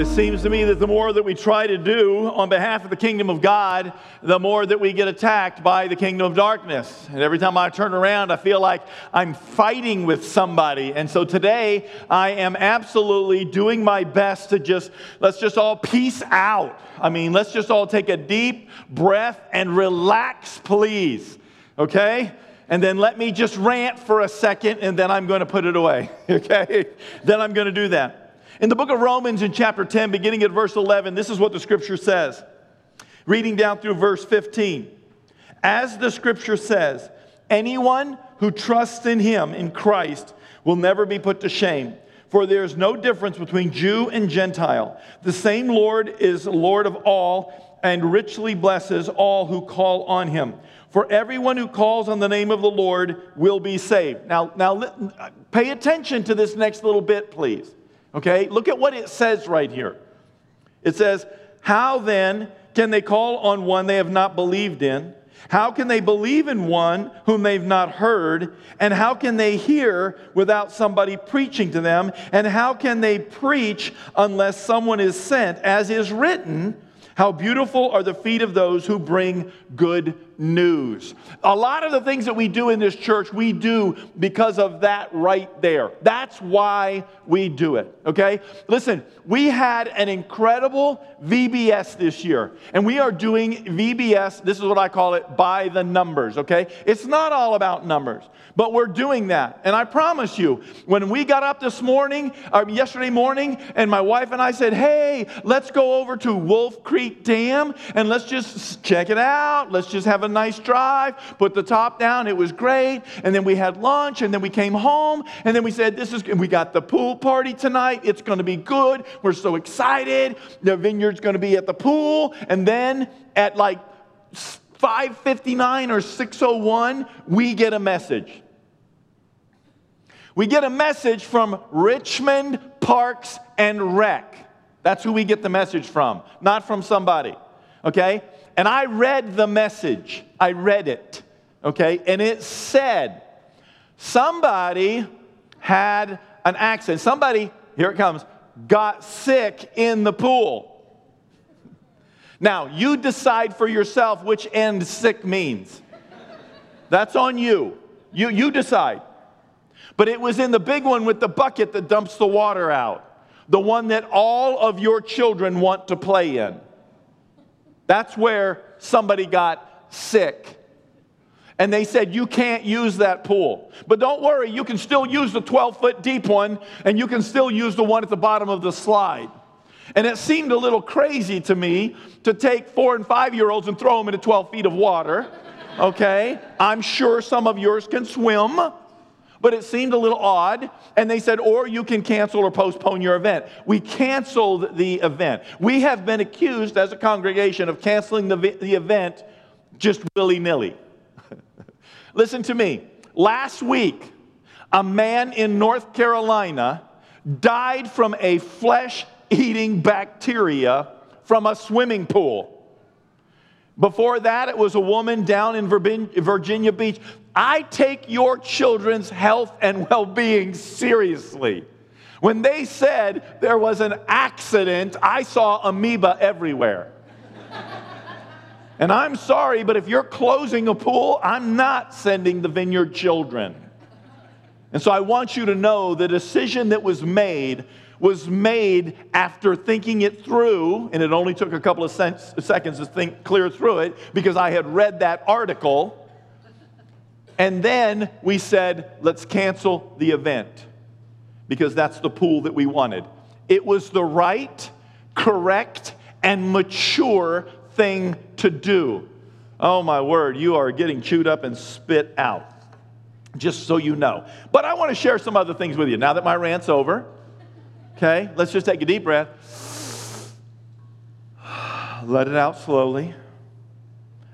It seems to me that the more that we try to do on behalf of the kingdom of God, the more that we get attacked by the kingdom of darkness. And every time I turn around, I feel like I'm fighting with somebody. And so today, I am absolutely doing my best to just, let's just all peace out. I mean, let's just all take a deep breath and relax, please. Okay? and then let me just rant for a second and then I'm going to put it away. Okay? then I'm going to do that. In the book of Romans, in chapter 10, beginning at verse 11, this is what the scripture says. Reading down through verse 15. As the scripture says, anyone who trusts in him, in Christ, will never be put to shame. For there is no difference between Jew and Gentile. The same Lord is Lord of all and richly blesses all who call on him. For everyone who calls on the name of the Lord will be saved. Now, now pay attention to this next little bit, please. Okay, look at what it says right here. It says, How then can they call on one they have not believed in? How can they believe in one whom they've not heard? And how can they hear without somebody preaching to them? And how can they preach unless someone is sent? As is written, how beautiful are the feet of those who bring good news. A lot of the things that we do in this church, we do because of that right there. That's why we do it, okay? Listen, we had an incredible VBS this year, and we are doing VBS, this is what I call it, by the numbers, okay? It's not all about numbers, but we're doing that. And I promise you, when we got up this morning, or yesterday morning, and my wife and I said, hey, let's go over to Wolf Creek Dam and let's just check it out. Let's just have a nice drive, put the top down. It was great. And then we had lunch, and then we came home, and then we said, This is, we got the pool party tonight. It's going to be good. We're so excited. The vineyard's going to be at the pool. And then at like 559 or 601, we get a message. We get a message from Richmond Parks and Rec. That's who we get the message from, not from somebody. Okay? And I read the message. I read it, okay? And it said somebody had an accident. Somebody, here it comes, got sick in the pool. Now, you decide for yourself which end sick means. That's on you. You, you decide. But it was in the big one with the bucket that dumps the water out, the one that all of your children want to play in. That's where somebody got sick. And they said, You can't use that pool. But don't worry, you can still use the 12 foot deep one, and you can still use the one at the bottom of the slide. And it seemed a little crazy to me to take four and five year olds and throw them into 12 feet of water. Okay? I'm sure some of yours can swim but it seemed a little odd. And they said, or you can cancel or postpone your event. We canceled the event. We have been accused as a congregation of canceling the, the event just willy nilly. Listen to me. Last week, a man in North Carolina died from a flesh eating bacteria from a swimming pool. Before that, it was a woman down in Virginia Beach. I take your children's health and well being seriously. When they said there was an accident, I saw amoeba everywhere. and I'm sorry, but if you're closing a pool, I'm not sending the vineyard children. And so I want you to know the decision that was made was made after thinking it through, and it only took a couple of seconds to think clear through it because I had read that article and then we said, let's cancel the event because that's the pool that we wanted. It was the right, correct, and mature thing to do. Oh my word, you are getting chewed up and spit out, just so you know. But I want to share some other things with you now that my rant's over. Okay, let's just take a deep breath. Let it out slowly.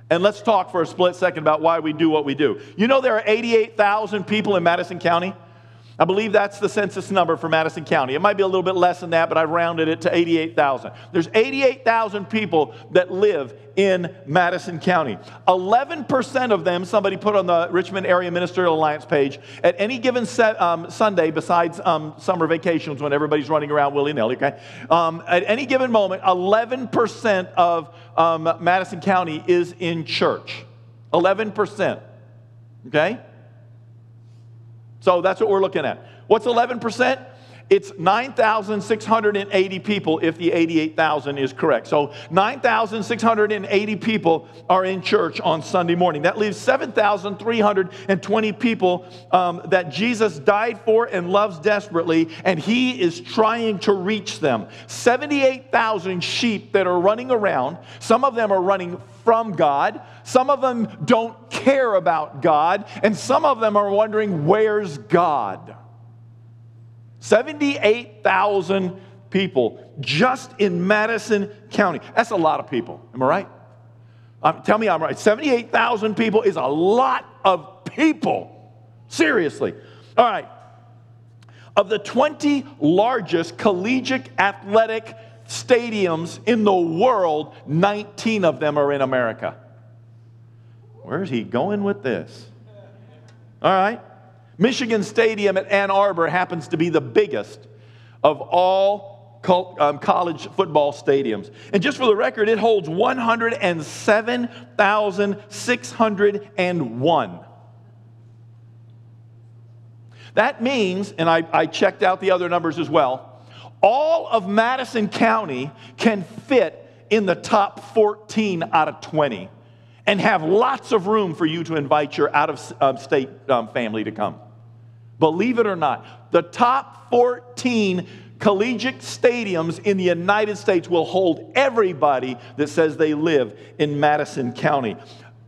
And let's talk for a split second about why we do what we do. You know, there are 88,000 people in Madison County. I believe that's the census number for Madison County. It might be a little bit less than that, but I've rounded it to 88,000. There's 88,000 people that live in Madison County. 11% of them, somebody put on the Richmond Area Ministerial Alliance page, at any given set, um, Sunday, besides um, summer vacations when everybody's running around willy nilly, okay? Um, at any given moment, 11% of um, Madison County is in church. 11%. Okay? So that's what we're looking at. What's 11%? It's 9,680 people if the 88,000 is correct. So 9,680 people are in church on Sunday morning. That leaves 7,320 people um, that Jesus died for and loves desperately, and he is trying to reach them. 78,000 sheep that are running around. Some of them are running from God. Some of them don't care about God. And some of them are wondering, where's God? 78,000 people just in Madison County. That's a lot of people. Am I right? Um, tell me I'm right. 78,000 people is a lot of people. Seriously. All right. Of the 20 largest collegiate athletic stadiums in the world, 19 of them are in America. Where's he going with this? All right. Michigan Stadium at Ann Arbor happens to be the biggest of all um, college football stadiums. And just for the record, it holds 107,601. That means, and I, I checked out the other numbers as well, all of Madison County can fit in the top 14 out of 20 and have lots of room for you to invite your out of um, state um, family to come. Believe it or not, the top 14 collegiate stadiums in the United States will hold everybody that says they live in Madison County.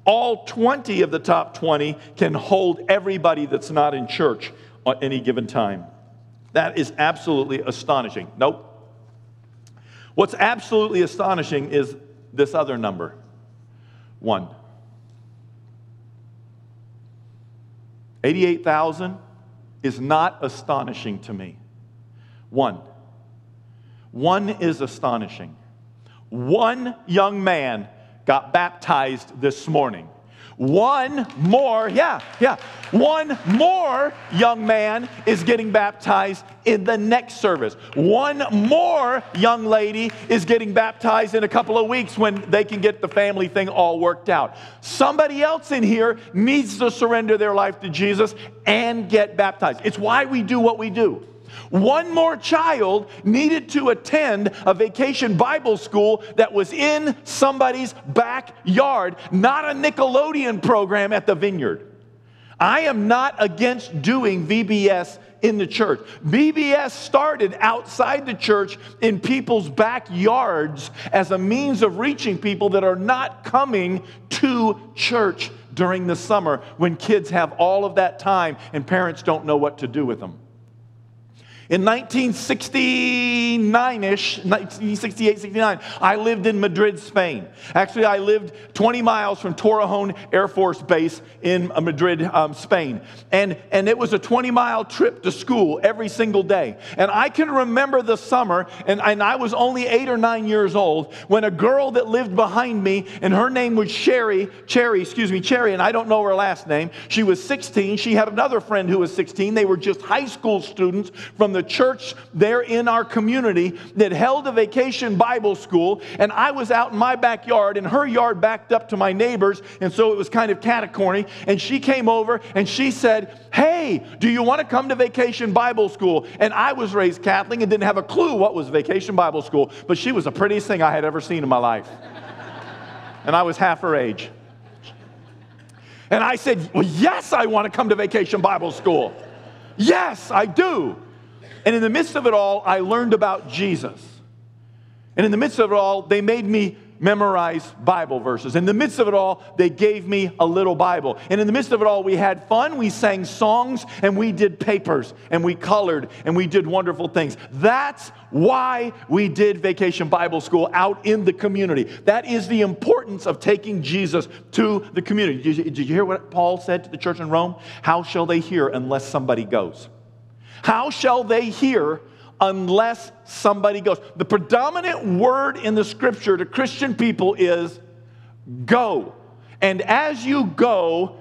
All 20 of the top 20 can hold everybody that's not in church at any given time. That is absolutely astonishing. Nope. What's absolutely astonishing is this other number one. 88,000 is not astonishing to me. One. One is astonishing. One young man got baptized this morning. One more, yeah, yeah, one more young man is getting baptized in the next service. One more young lady is getting baptized in a couple of weeks when they can get the family thing all worked out. Somebody else in here needs to surrender their life to Jesus and get baptized. It's why we do what we do. One more child needed to attend a vacation Bible school that was in somebody's backyard, not a Nickelodeon program at the vineyard. I am not against doing VBS in the church. VBS started outside the church in people's backyards as a means of reaching people that are not coming to church during the summer when kids have all of that time and parents don't know what to do with them. In 1969 ish, 1968, 69, I lived in Madrid, Spain. Actually, I lived 20 miles from Torrejon Air Force Base in uh, Madrid, um, Spain. And, and it was a 20 mile trip to school every single day. And I can remember the summer, and, and I was only eight or nine years old, when a girl that lived behind me, and her name was Sherry, Cherry, excuse me, Cherry, and I don't know her last name. She was 16. She had another friend who was 16. They were just high school students from the the church there in our community that held a vacation Bible school, and I was out in my backyard, and her yard backed up to my neighbor's, and so it was kind of catacorny. And she came over and she said, Hey, do you want to come to vacation Bible school? And I was raised Catholic and didn't have a clue what was vacation Bible school, but she was the prettiest thing I had ever seen in my life. and I was half her age. And I said, Well, yes, I want to come to vacation Bible school. Yes, I do. And in the midst of it all, I learned about Jesus. And in the midst of it all, they made me memorize Bible verses. In the midst of it all, they gave me a little Bible. And in the midst of it all, we had fun, we sang songs, and we did papers, and we colored, and we did wonderful things. That's why we did Vacation Bible School out in the community. That is the importance of taking Jesus to the community. Did you, did you hear what Paul said to the church in Rome? How shall they hear unless somebody goes? How shall they hear unless somebody goes? The predominant word in the scripture to Christian people is go. And as you go,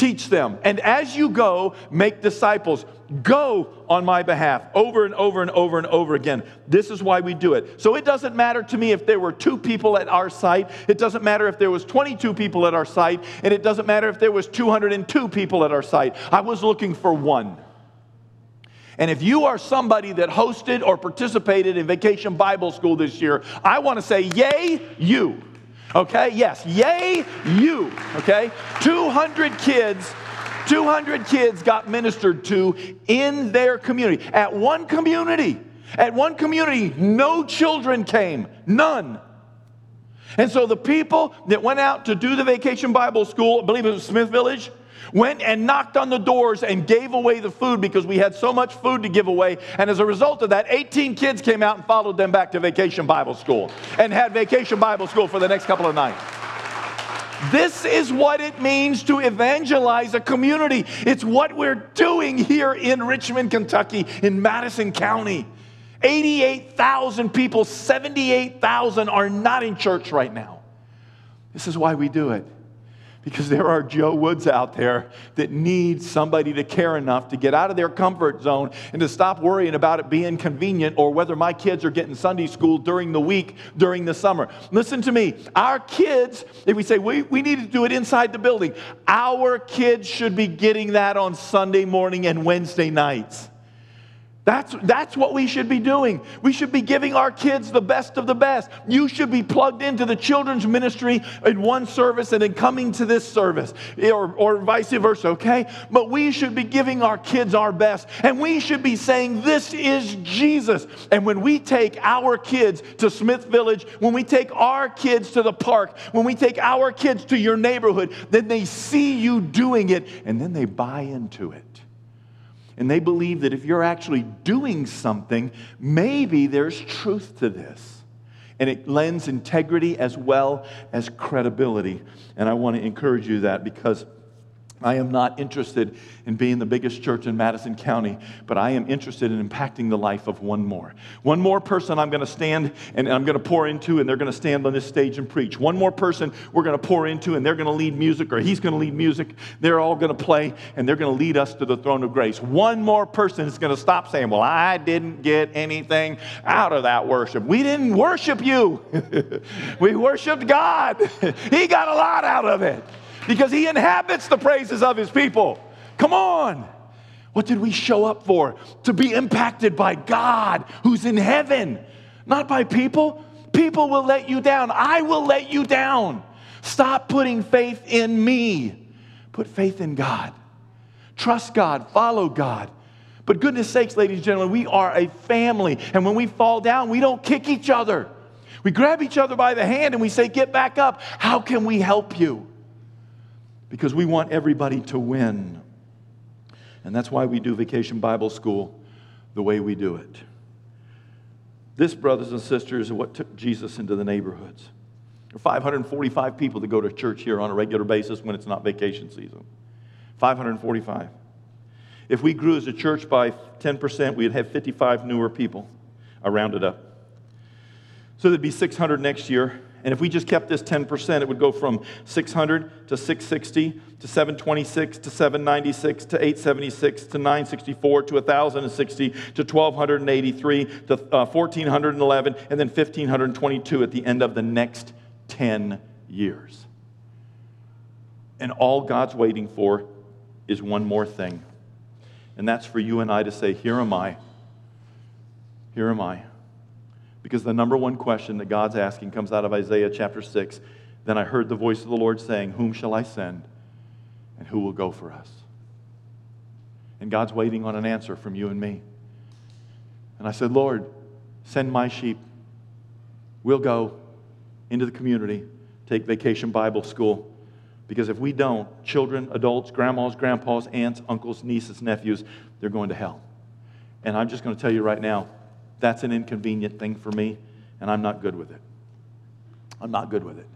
teach them. And as you go, make disciples. Go on my behalf over and over and over and over again. This is why we do it. So it doesn't matter to me if there were two people at our site. It doesn't matter if there was 22 people at our site. And it doesn't matter if there was 202 people at our site. I was looking for one. And if you are somebody that hosted or participated in Vacation Bible School this year, I want to say, yay, you. Okay? Yes, yay, you. Okay? 200 kids 200 kids got ministered to in their community. At one community, at one community, no children came, none. And so the people that went out to do the vacation Bible school, I believe it was Smith Village, went and knocked on the doors and gave away the food because we had so much food to give away. And as a result of that, 18 kids came out and followed them back to vacation Bible school and had vacation Bible school for the next couple of nights. This is what it means to evangelize a community. It's what we're doing here in Richmond, Kentucky, in Madison County. 88,000 people, 78,000 are not in church right now. This is why we do it because there are Joe Woods out there that need somebody to care enough to get out of their comfort zone and to stop worrying about it being convenient or whether my kids are getting Sunday school during the week, during the summer. Listen to me. Our kids, if we say we, we need to do it inside the building, our kids should be getting that on Sunday morning and Wednesday nights. That's, that's what we should be doing. We should be giving our kids the best of the best. You should be plugged into the children's ministry in one service and then coming to this service, or, or vice versa, okay? But we should be giving our kids our best, and we should be saying, This is Jesus. And when we take our kids to Smith Village, when we take our kids to the park, when we take our kids to your neighborhood, then they see you doing it, and then they buy into it and they believe that if you're actually doing something, maybe there's truth to this. And it lends integrity as well as credibility. And I want to encourage you that because I am not interested in being the biggest church in Madison County, but I am interested in impacting the life of one more. One more person I'm going to stand and I'm going to pour into, and they're going to stand on this stage and preach. One more person we're going to pour into, and they're going to lead music, or he's going to lead music. They're all going to play, and they're going to lead us to the throne of grace. One more person is going to stop saying, Well, I didn't get anything out of that worship. We didn't worship you, we worshiped God. he got a lot out of it because he inhabits the praises of his people. Come on. What did we show up for? To be impacted by God who's in heaven, not by people. People will let you down. I will let you down. Stop putting faith in me. Put faith in God. Trust God. Follow God. But goodness sakes, ladies and gentlemen, we are a family. And when we fall down, we don't kick each other. We grab each other by the hand and we say, Get back up. How can we help you? Because we want everybody to win. And that's why we do Vacation Bible School the way we do it. This, brothers and sisters, is what took Jesus into the neighborhoods. There are 545 people that go to church here on a regular basis when it's not vacation season. 545. If we grew as a church by 10%, we'd have 55 newer people. I rounded up. So there'd be 600 next year. And if we just kept this 10%, it would go from 600 to 660 to 726 to 796 to 876 to 964 to 1060 to 1283 to uh, 1411 and then 1522 at the end of the next 10 years. And all God's waiting for is one more thing. And that's for you and I to say, Here am I. Here am I. Because the number one question that God's asking comes out of Isaiah chapter 6. Then I heard the voice of the Lord saying, Whom shall I send? And who will go for us? And God's waiting on an answer from you and me. And I said, Lord, send my sheep. We'll go into the community, take vacation Bible school. Because if we don't, children, adults, grandmas, grandpas, aunts, uncles, nieces, nephews, they're going to hell. And I'm just going to tell you right now, that's an inconvenient thing for me, and I'm not good with it. I'm not good with it.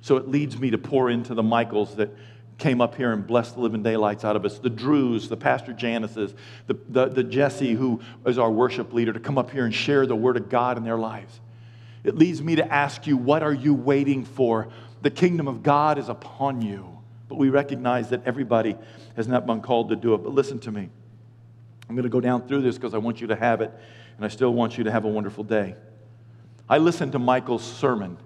So it leads me to pour into the Michaels that came up here and blessed the living daylights out of us. The Drews, the Pastor Janices, the, the, the Jesse, who is our worship leader, to come up here and share the Word of God in their lives. It leads me to ask you, what are you waiting for? The kingdom of God is upon you. But we recognize that everybody has not been called to do it. But listen to me. I'm going to go down through this because I want you to have it, and I still want you to have a wonderful day. I listened to Michael's sermon.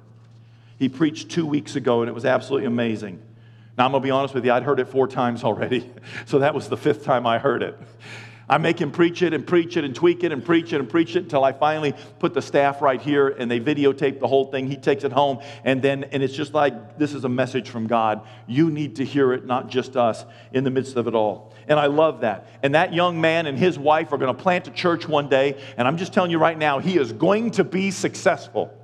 He preached two weeks ago, and it was absolutely amazing. Now, I'm going to be honest with you, I'd heard it four times already. So that was the fifth time I heard it. I make him preach it and preach it and tweak it and preach it and preach it until I finally put the staff right here and they videotape the whole thing. He takes it home and then, and it's just like this is a message from God. You need to hear it, not just us, in the midst of it all. And I love that. And that young man and his wife are going to plant a church one day. And I'm just telling you right now, he is going to be successful.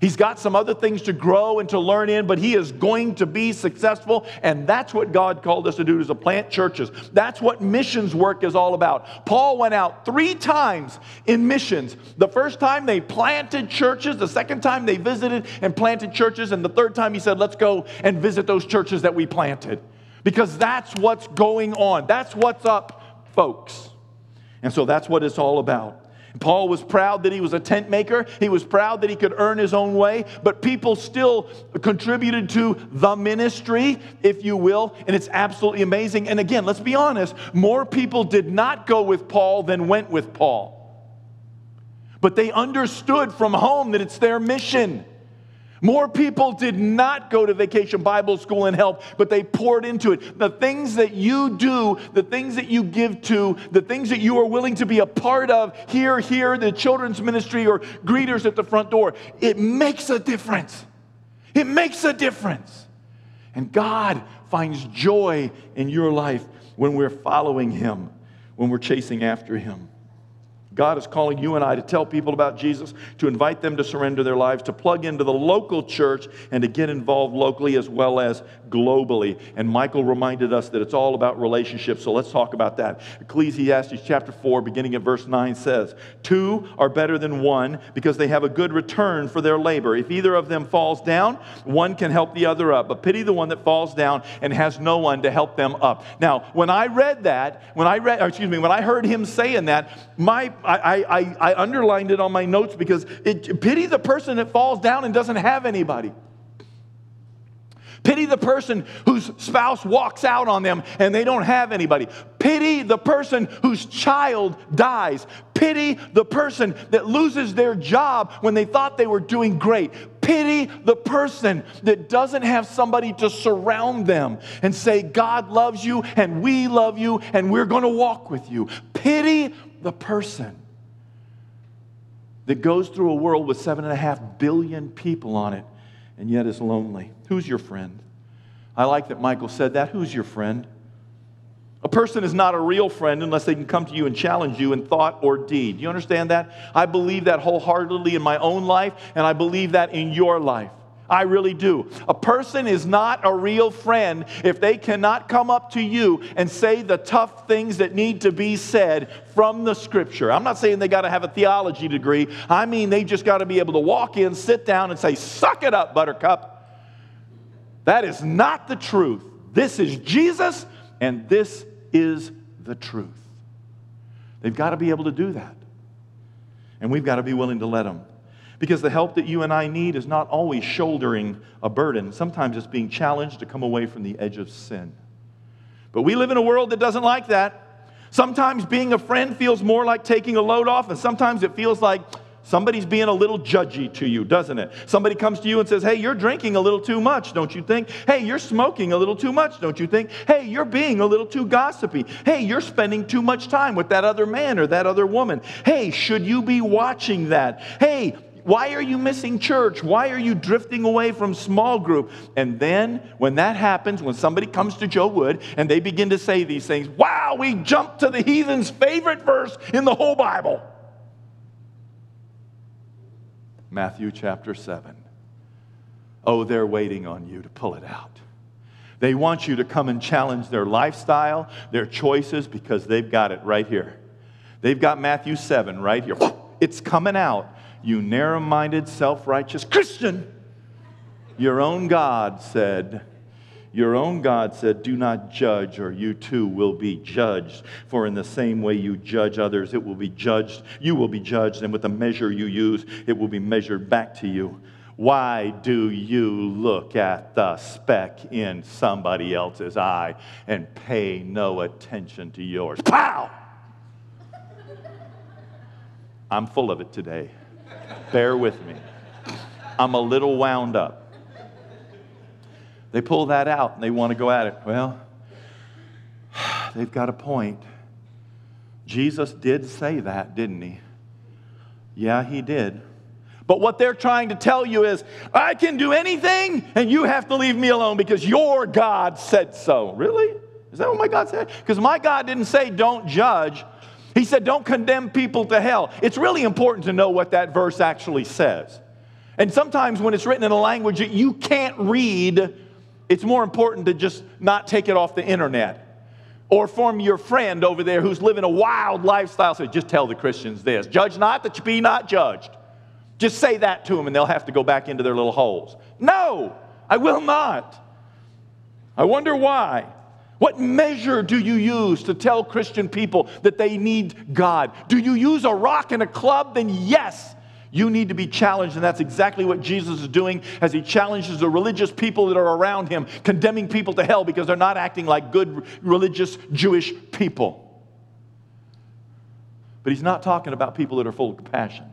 He's got some other things to grow and to learn in, but he is going to be successful. And that's what God called us to do is to plant churches. That's what missions work is all about. Paul went out three times in missions. The first time they planted churches, the second time they visited and planted churches, and the third time he said, let's go and visit those churches that we planted. Because that's what's going on. That's what's up, folks. And so that's what it's all about. Paul was proud that he was a tent maker. He was proud that he could earn his own way, but people still contributed to the ministry, if you will, and it's absolutely amazing. And again, let's be honest, more people did not go with Paul than went with Paul. But they understood from home that it's their mission. More people did not go to vacation Bible school and help, but they poured into it. The things that you do, the things that you give to, the things that you are willing to be a part of here, here, the children's ministry or greeters at the front door, it makes a difference. It makes a difference. And God finds joy in your life when we're following Him, when we're chasing after Him. God is calling you and I to tell people about Jesus, to invite them to surrender their lives, to plug into the local church, and to get involved locally as well as globally. And Michael reminded us that it's all about relationships, so let's talk about that. Ecclesiastes chapter 4, beginning at verse 9, says, Two are better than one because they have a good return for their labor. If either of them falls down, one can help the other up. But pity the one that falls down and has no one to help them up. Now, when I read that, when I read, excuse me, when I heard him saying that, my I, I, I underlined it on my notes because it, pity the person that falls down and doesn't have anybody. Pity the person whose spouse walks out on them and they don't have anybody. Pity the person whose child dies. Pity the person that loses their job when they thought they were doing great. Pity the person that doesn't have somebody to surround them and say, God loves you and we love you and we're going to walk with you. Pity the person that goes through a world with seven and a half billion people on it and yet is lonely. Who's your friend? I like that Michael said that. Who's your friend? A person is not a real friend unless they can come to you and challenge you in thought or deed. Do you understand that? I believe that wholeheartedly in my own life, and I believe that in your life. I really do. A person is not a real friend if they cannot come up to you and say the tough things that need to be said from the scripture. I'm not saying they got to have a theology degree. I mean, they just got to be able to walk in, sit down, and say, Suck it up, buttercup. That is not the truth. This is Jesus, and this is the truth. They've got to be able to do that. And we've got to be willing to let them. Because the help that you and I need is not always shouldering a burden. Sometimes it's being challenged to come away from the edge of sin. But we live in a world that doesn't like that. Sometimes being a friend feels more like taking a load off, and sometimes it feels like somebody's being a little judgy to you, doesn't it? Somebody comes to you and says, Hey, you're drinking a little too much, don't you think? Hey, you're smoking a little too much, don't you think? Hey, you're being a little too gossipy. Hey, you're spending too much time with that other man or that other woman. Hey, should you be watching that? Hey, why are you missing church? Why are you drifting away from small group? And then when that happens, when somebody comes to Joe Wood and they begin to say these things, wow, we jump to the heathen's favorite verse in the whole Bible. Matthew chapter 7. Oh, they're waiting on you to pull it out. They want you to come and challenge their lifestyle, their choices, because they've got it right here. They've got Matthew 7 right here. It's coming out you narrow minded, self righteous Christian. Your own God said, Your own God said, Do not judge, or you too will be judged. For in the same way you judge others, it will be judged. You will be judged, and with the measure you use, it will be measured back to you. Why do you look at the speck in somebody else's eye and pay no attention to yours? Pow! I'm full of it today. Bear with me. I'm a little wound up. They pull that out and they want to go at it. Well, they've got a point. Jesus did say that, didn't he? Yeah, he did. But what they're trying to tell you is, I can do anything and you have to leave me alone because your God said so. Really? Is that what my God said? Because my God didn't say don't judge. He said don't condemn people to hell. It's really important to know what that verse actually says. And sometimes when it's written in a language that you can't read, it's more important to just not take it off the internet. Or from your friend over there who's living a wild lifestyle, say, just tell the Christians this judge not that you be not judged. Just say that to them and they'll have to go back into their little holes. No, I will not. I wonder why. What measure do you use to tell Christian people that they need God? Do you use a rock and a club? Then yes, you need to be challenged, and that's exactly what Jesus is doing as he challenges the religious people that are around him, condemning people to hell because they're not acting like good religious Jewish people. But he's not talking about people that are full of compassion,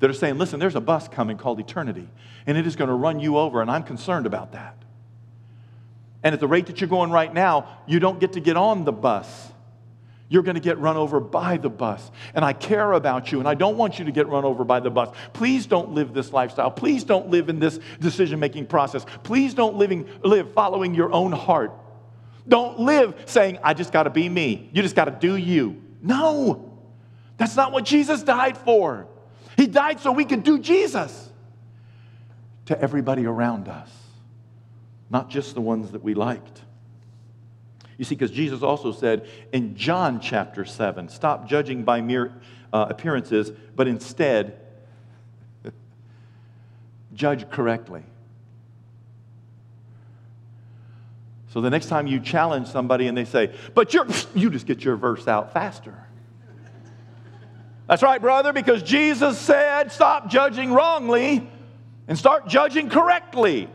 that are saying, listen, there's a bus coming called eternity, and it is going to run you over, and I'm concerned about that. And at the rate that you're going right now, you don't get to get on the bus you're going to get run over by the bus. And I care about you, and I don't want you to get run over by the bus. Please don't live this lifestyle. Please don't live in this decision making process. Please don't living, live following your own heart. Don't live saying, I just got to be me. You just got to do you. No, that's not what Jesus died for. He died so we could do Jesus to everybody around us, not just the ones that we liked. You see, because Jesus also said in John chapter 7 stop judging by mere uh, appearances, but instead judge correctly. So the next time you challenge somebody and they say, but you're, you just get your verse out faster. That's right, brother, because Jesus said, stop judging wrongly and start judging correctly.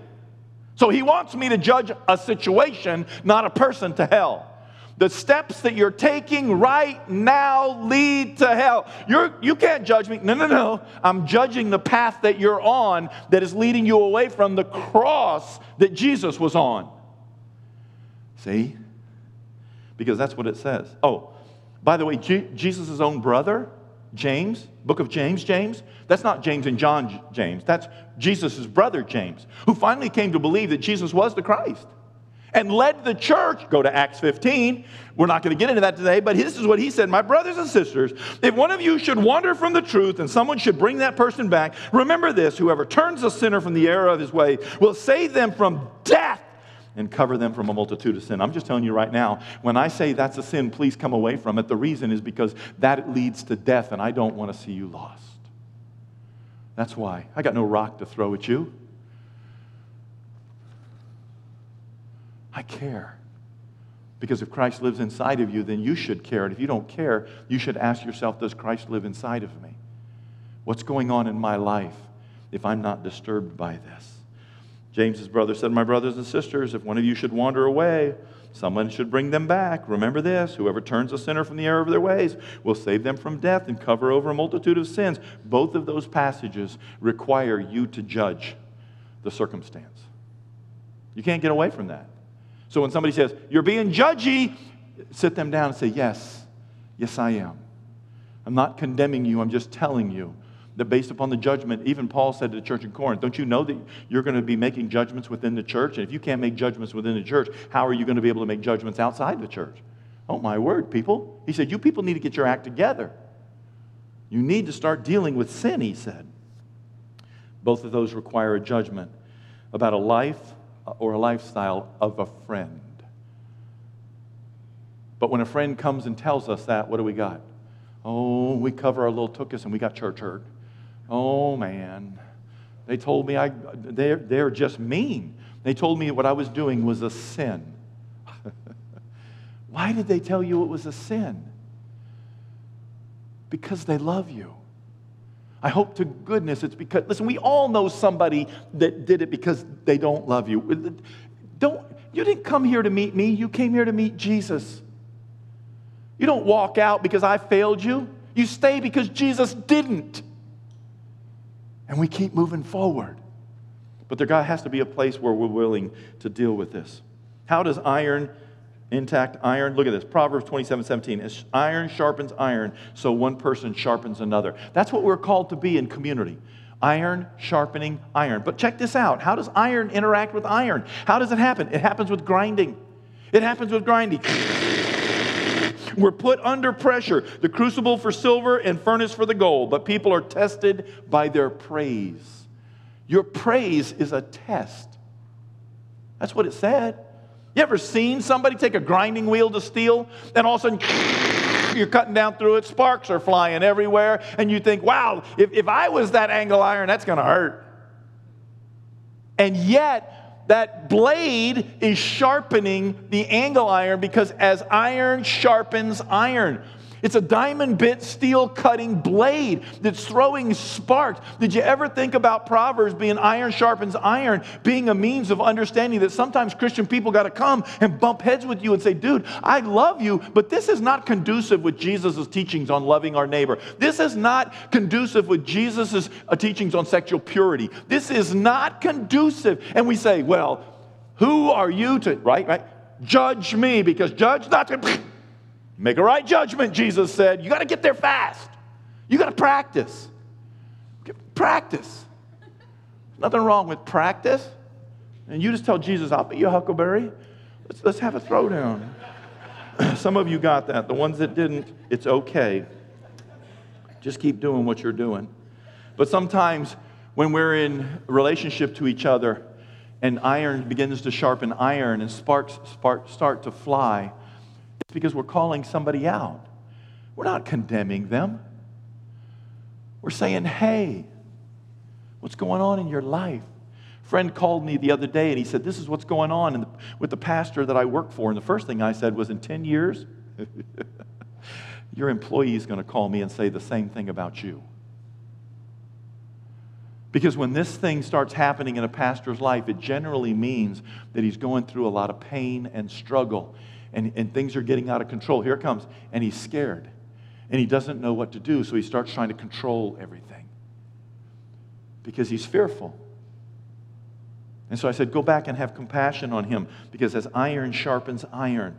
So he wants me to judge a situation, not a person, to hell. The steps that you're taking right now lead to hell. You're, you can't judge me. No, no, no. I'm judging the path that you're on that is leading you away from the cross that Jesus was on. See? Because that's what it says. Oh, by the way, Jesus' own brother James, book of James, James. That's not James and John James. That's Jesus' brother James, who finally came to believe that Jesus was the Christ and led the church. Go to Acts 15. We're not going to get into that today, but this is what he said My brothers and sisters, if one of you should wander from the truth and someone should bring that person back, remember this whoever turns a sinner from the error of his way will save them from death and cover them from a multitude of sin. I'm just telling you right now, when I say that's a sin, please come away from it. The reason is because that leads to death, and I don't want to see you lost. That's why. I got no rock to throw at you. I care. Because if Christ lives inside of you, then you should care. And if you don't care, you should ask yourself, does Christ live inside of me? What's going on in my life if I'm not disturbed by this? James's brother said, My brothers and sisters, if one of you should wander away, someone should bring them back. Remember this whoever turns a sinner from the error of their ways will save them from death and cover over a multitude of sins. Both of those passages require you to judge the circumstance. You can't get away from that. So when somebody says, You're being judgy, sit them down and say, Yes, yes, I am. I'm not condemning you, I'm just telling you that based upon the judgment, even Paul said to the church in Corinth, Don't you know that you're going to be making judgments within the church? And if you can't make judgments within the church, how are you going to be able to make judgments outside the church? Oh, my word, people. He said, You people need to get your act together. You need to start dealing with sin, he said. Both of those require a judgment about a life uh, or a lifestyle of a friend. But when a friend comes and tells us that, what do we got? Oh, we cover our little tuchus and we got church hurt. Oh man, they told me I, they're, they're just mean. They told me what I was doing was a sin. Why did they tell you it was a sin? Because they love you. I hope to goodness it's because, listen, we all know somebody that did it because they don't love you. Don't, you didn't come here to meet me, you came here to meet Jesus. You don't walk out because I failed you, you stay because Jesus didn't. And we keep moving forward. But there has to be a place where we're willing to deal with this. How does iron intact iron. Look at this Proverbs 27 17. As iron sharpens iron, so one person sharpens another. That's what we're called to be in community. Iron sharpening iron. But check this out. How does iron interact with iron? How does it happen? It happens with grinding. It happens with grinding. We're put under pressure. The crucible for silver and furnace for the gold, but people are tested by their praise. Your praise is a test. That's what it said. You ever seen somebody take a grinding wheel to steel, and all of a sudden you're cutting down through it, sparks are flying everywhere, and you think, wow, if, if I was that angle iron, that's gonna hurt. And yet, that blade is sharpening the angle iron because as iron sharpens iron, it's a diamond bit steel cutting blade that's throwing sparks. Did you ever think about Proverbs being iron sharpens iron, being a means of understanding that sometimes Christian people got to come and bump heads with you and say, dude, I love you, but this is not conducive with Jesus' teachings on loving our neighbor. This is not conducive with Jesus' uh, teachings on sexual purity. This is not conducive. And we say, well, who are you to, right, right? Judge me because judge not to. Make a right judgment, Jesus said. You got to get there fast. You got to practice. Practice. Nothing wrong with practice. And you just tell Jesus, I'll be your huckleberry. Let's, let's have a throwdown. Some of you got that. The ones that didn't, it's okay. Just keep doing what you're doing. But sometimes when we're in relationship to each other and iron begins to sharpen iron and sparks, start to fly, because we're calling somebody out. We're not condemning them. We're saying, hey, what's going on in your life? Friend called me the other day and he said, This is what's going on the, with the pastor that I work for. And the first thing I said was, In 10 years, your employee is going to call me and say the same thing about you. Because when this thing starts happening in a pastor's life, it generally means that he's going through a lot of pain and struggle and, and things are getting out of control. Here comes. And he's scared. And he doesn't know what to do, so he starts trying to control everything because he's fearful. And so I said, Go back and have compassion on him because as iron sharpens iron,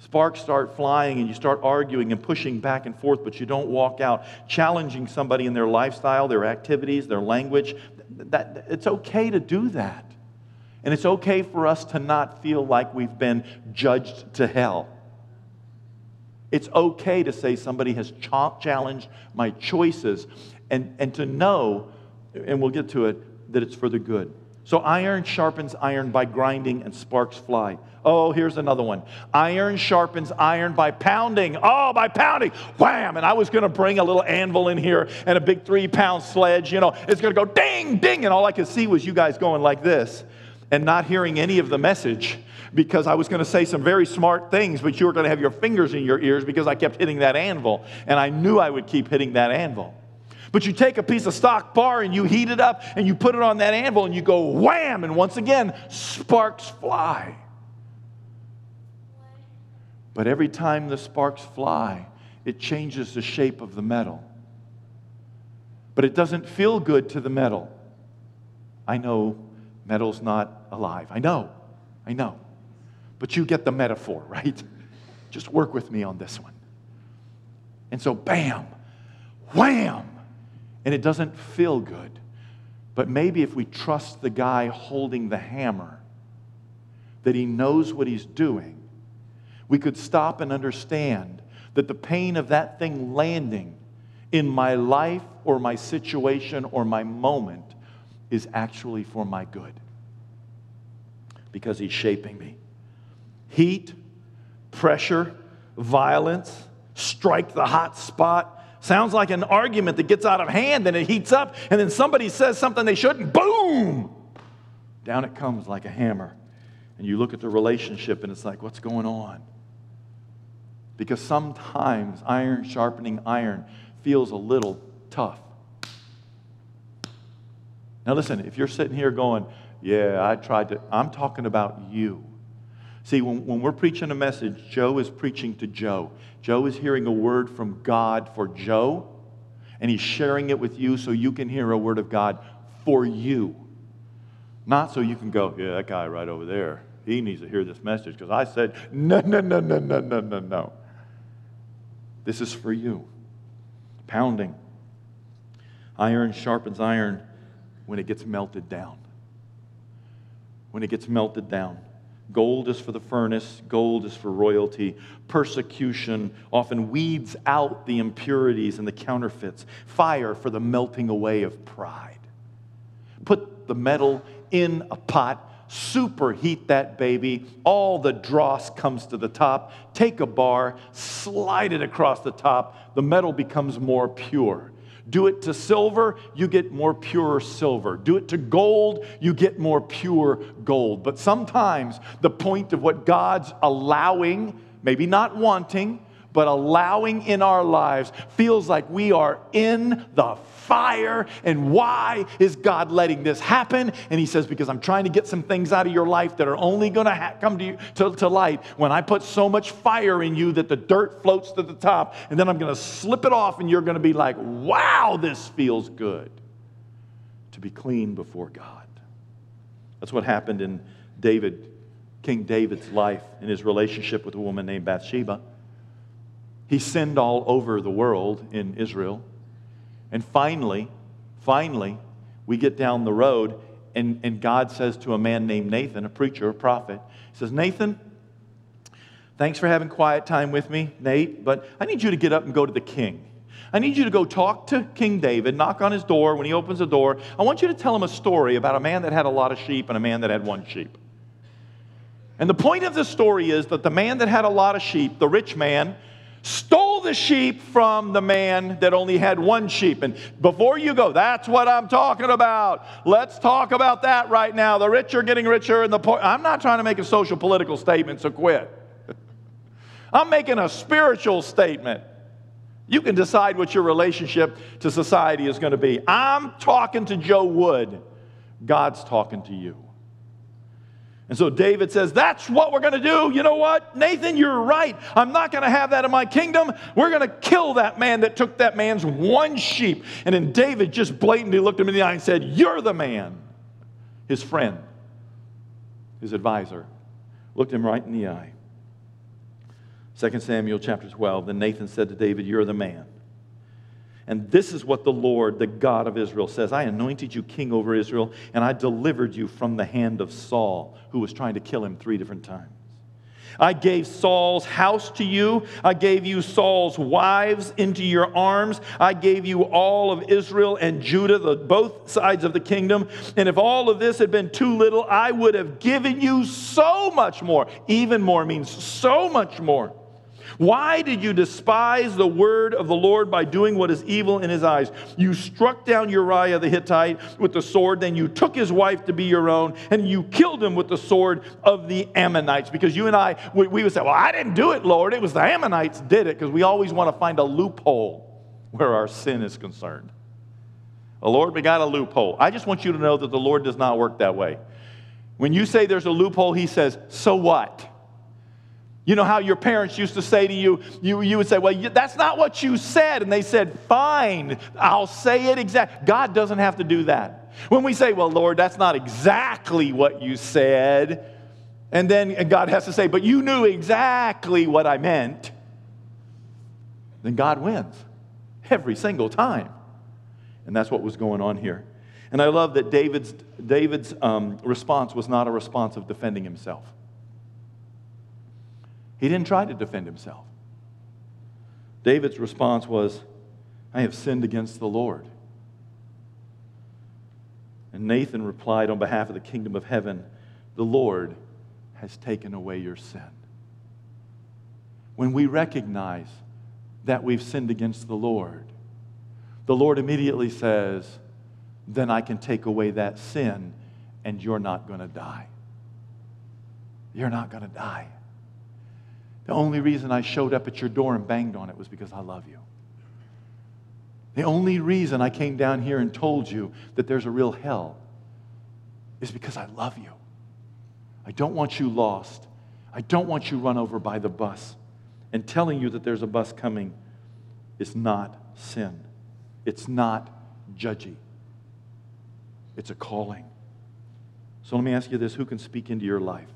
sparks start flying and you start arguing and pushing back and forth, but you don't walk out challenging somebody in their lifestyle, their activities, their language. That, it's okay to do that. And it's okay for us to not feel like we've been judged to hell. It's okay to say somebody has challenged my choices and, and to know, and we'll get to it, that it's for the good. So iron sharpens iron by grinding and sparks fly. Oh, here's another one. Iron sharpens iron by pounding. Oh, by pounding. Wham! And I was going to bring a little anvil in here and a big three pound sledge. You know, it's going to go ding, ding. And all I could see was you guys going like this and not hearing any of the message because I was going to say some very smart things, but you were going to have your fingers in your ears because I kept hitting that anvil. And I knew I would keep hitting that anvil. But you take a piece of stock bar and you heat it up and you put it on that anvil and you go wham, and once again, sparks fly. But every time the sparks fly, it changes the shape of the metal. But it doesn't feel good to the metal. I know Metal's not alive. I know, I know. But you get the metaphor, right? Just work with me on this one. And so, bam, wham, and it doesn't feel good. But maybe if we trust the guy holding the hammer, that he knows what he's doing, we could stop and understand that the pain of that thing landing in my life or my situation or my moment is actually for my good because He's shaping me. Heat, pressure, violence, strike the hot spot. Sounds like an argument that gets out of hand and it heats up, and then somebody says something they shouldn't, boom! Down it comes like a hammer. And you look at the relationship and it's like, what's going on? Because sometimes iron sharpening iron feels a little tough. Now, listen, if you're sitting here going, Yeah, I tried to, I'm talking about you. See, when, when we're preaching a message, Joe is preaching to Joe. Joe is hearing a word from God for Joe, and he's sharing it with you so you can hear a word of God for you. Not so you can go, Yeah, that guy right over there, he needs to hear this message because I said, No, no, no, no, no, no, no, no. This is for you. Pounding. Iron sharpens iron when it gets melted down. When it gets melted down. Gold is for the furnace, gold is for royalty. Persecution often weeds out the impurities and the counterfeits. Fire for the melting away of pride. Put the metal in a pot, superheat that baby. All the dross comes to the top. Take a bar, slide it across the top. The metal becomes more pure. Do it to silver, you get more pure silver. Do it to gold, you get more pure gold. But sometimes the point of what God's allowing, maybe not wanting, but allowing in our lives feels like we are in the fire. And why is God letting this happen? And he says, Because I'm trying to get some things out of your life that are only going to ha- come to, to, to light when I put so much fire in you that the dirt floats to the top. And then I'm going to slip it off, and you're going to be like, Wow, this feels good to be clean before God. That's what happened in David, King David's life, in his relationship with a woman named Bathsheba. He sinned all over the world in Israel. And finally, finally, we get down the road, and, and God says to a man named Nathan, a preacher, a prophet, He says, Nathan, thanks for having quiet time with me, Nate, but I need you to get up and go to the king. I need you to go talk to King David, knock on his door. When he opens the door, I want you to tell him a story about a man that had a lot of sheep and a man that had one sheep. And the point of the story is that the man that had a lot of sheep, the rich man, stole the sheep from the man that only had one sheep. And before you go, that's what I'm talking about. Let's talk about that right now. The rich are getting richer, and the poor. I'm not trying to make a social political statement, so quit. I'm making a spiritual statement. You can decide what your relationship to society is going to be. I'm talking to Joe Wood. God's talking to you. And so David says, That's what we're going to do. You know what? Nathan, you're right. I'm not going to have that in my kingdom. We're going to kill that man that took that man's one sheep. And then David just blatantly looked him in the eye and said, You're the man. His friend, his advisor, looked him right in the eye. 2 Samuel chapter 12. Then Nathan said to David, You're the man. And this is what the Lord, the God of Israel, says I anointed you king over Israel, and I delivered you from the hand of Saul, who was trying to kill him three different times. I gave Saul's house to you. I gave you Saul's wives into your arms. I gave you all of Israel and Judah, the, both sides of the kingdom. And if all of this had been too little, I would have given you so much more. Even more means so much more. Why did you despise the word of the Lord by doing what is evil in his eyes? You struck down Uriah the Hittite with the sword, then you took his wife to be your own, and you killed him with the sword of the Ammonites. Because you and I, we, we would say, Well, I didn't do it, Lord. It was the Ammonites did it, because we always want to find a loophole where our sin is concerned. Well, Lord, we got a loophole. I just want you to know that the Lord does not work that way. When you say there's a loophole, he says, So what? You know how your parents used to say to you, you, you would say, Well, that's not what you said. And they said, Fine, I'll say it exact. God doesn't have to do that. When we say, Well, Lord, that's not exactly what you said, and then God has to say, But you knew exactly what I meant, then God wins every single time. And that's what was going on here. And I love that David's, David's um, response was not a response of defending himself. He didn't try to defend himself. David's response was, I have sinned against the Lord. And Nathan replied on behalf of the kingdom of heaven, The Lord has taken away your sin. When we recognize that we've sinned against the Lord, the Lord immediately says, Then I can take away that sin and you're not going to die. You're not going to die. The only reason I showed up at your door and banged on it was because I love you. The only reason I came down here and told you that there's a real hell is because I love you. I don't want you lost. I don't want you run over by the bus. And telling you that there's a bus coming is not sin. It's not judgy. It's a calling. So let me ask you this who can speak into your life?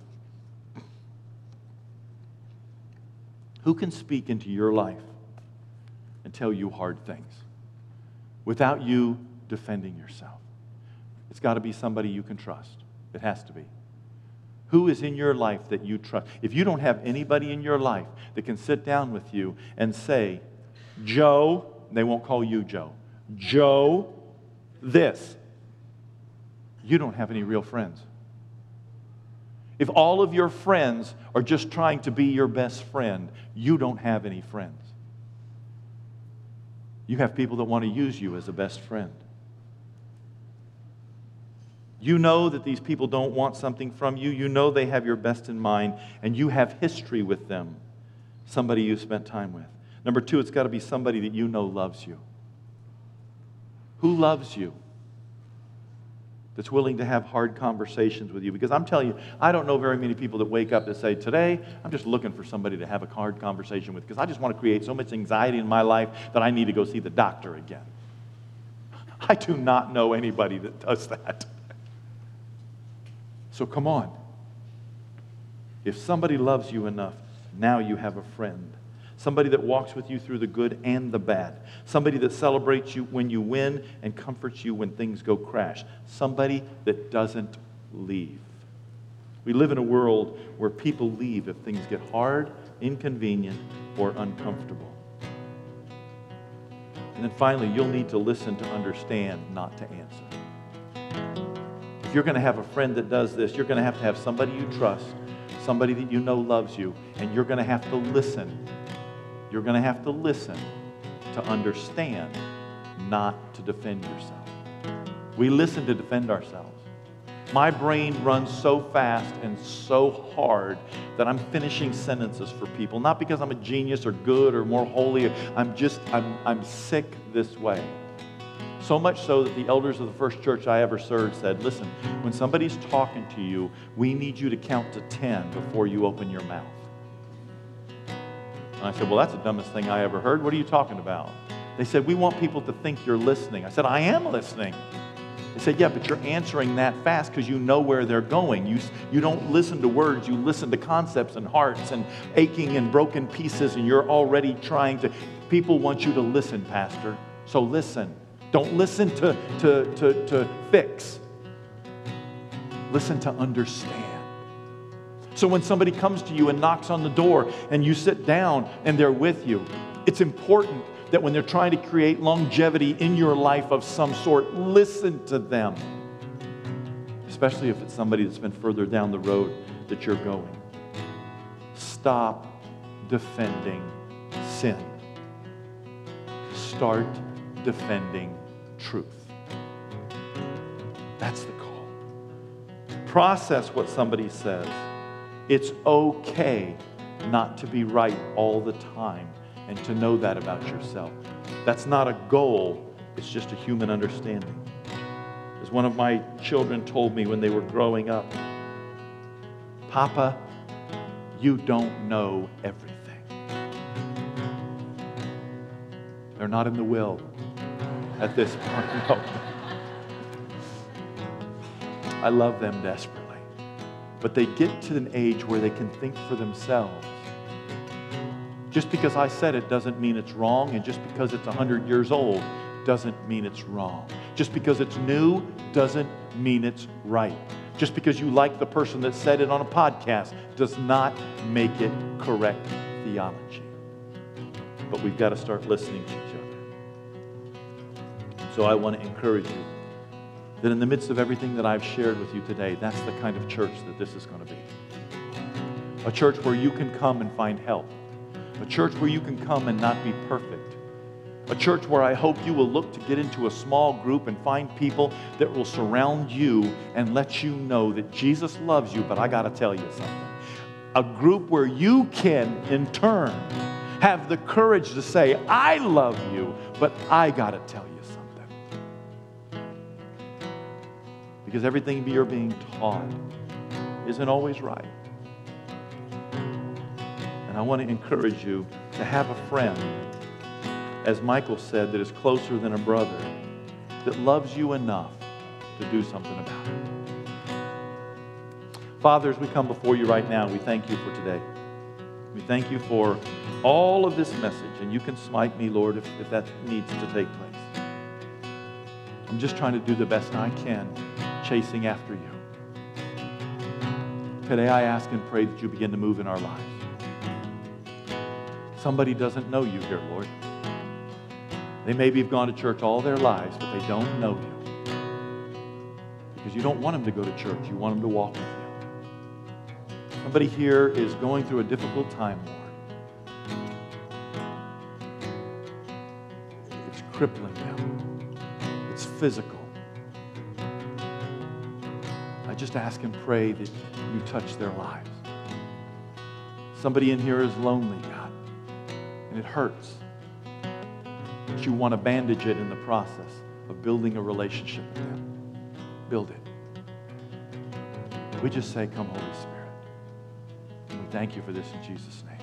Who can speak into your life and tell you hard things without you defending yourself? It's got to be somebody you can trust. It has to be. Who is in your life that you trust? If you don't have anybody in your life that can sit down with you and say, Joe, they won't call you Joe, Joe, this, you don't have any real friends. If all of your friends are just trying to be your best friend, you don't have any friends. You have people that want to use you as a best friend. You know that these people don't want something from you. You know they have your best in mind, and you have history with them, somebody you spent time with. Number two, it's got to be somebody that you know loves you. Who loves you? That's willing to have hard conversations with you. Because I'm telling you, I don't know very many people that wake up that say, Today, I'm just looking for somebody to have a hard conversation with because I just want to create so much anxiety in my life that I need to go see the doctor again. I do not know anybody that does that. So come on. If somebody loves you enough, now you have a friend somebody that walks with you through the good and the bad, somebody that celebrates you when you win and comforts you when things go crash, somebody that doesn't leave. We live in a world where people leave if things get hard, inconvenient, or uncomfortable. And then finally, you'll need to listen to understand, not to answer. If you're going to have a friend that does this, you're going to have to have somebody you trust, somebody that you know loves you, and you're going to have to listen you're going to have to listen to understand, not to defend yourself. We listen to defend ourselves. My brain runs so fast and so hard that I'm finishing sentences for people, not because I'm a genius or good or more holy. I'm just, I'm, I'm sick this way. So much so that the elders of the first church I ever served said, listen, when somebody's talking to you, we need you to count to 10 before you open your mouth. And I said, Well, that's the dumbest thing I ever heard. What are you talking about? They said, We want people to think you're listening. I said, I am listening. They said, Yeah, but you're answering that fast because you know where they're going. You, you don't listen to words, you listen to concepts and hearts and aching and broken pieces, and you're already trying to. People want you to listen, Pastor. So listen. Don't listen to, to, to, to fix, listen to understand. So when somebody comes to you and knocks on the door and you sit down and they're with you, it's important that when they're trying to create longevity in your life of some sort, listen to them. Especially if it's somebody that's been further down the road that you're going. Stop defending sin. Start defending truth. That's the call. Process what somebody says it's okay not to be right all the time and to know that about yourself. That's not a goal, it's just a human understanding. As one of my children told me when they were growing up, Papa, you don't know everything. They're not in the will at this point. No. I love them desperately but they get to an age where they can think for themselves. Just because I said it doesn't mean it's wrong, and just because it's 100 years old doesn't mean it's wrong. Just because it's new doesn't mean it's right. Just because you like the person that said it on a podcast does not make it correct theology. But we've got to start listening to each other. So I want to encourage you that in the midst of everything that I've shared with you today, that's the kind of church that this is going to be. A church where you can come and find help. A church where you can come and not be perfect. A church where I hope you will look to get into a small group and find people that will surround you and let you know that Jesus loves you, but I got to tell you something. A group where you can, in turn, have the courage to say, I love you, but I got to tell you Because everything you're being taught isn't always right. And I want to encourage you to have a friend as Michael said, that is closer than a brother, that loves you enough to do something about it. Father, as we come before you right now, we thank you for today. We thank you for all of this message, and you can smite me, Lord, if, if that needs to take place. I'm just trying to do the best I can, chasing after you. Today, I ask and pray that you begin to move in our lives. Somebody doesn't know you here, Lord. They maybe have gone to church all their lives, but they don't know you. Because you don't want them to go to church, you want them to walk with you. Somebody here is going through a difficult time, Lord. It's crippling them, it's physical. Just ask and pray that you touch their lives. Somebody in here is lonely, God, and it hurts but you want to bandage it in the process of building a relationship with them. Build it. We just say, Come, Holy Spirit. And We thank you for this in Jesus' name.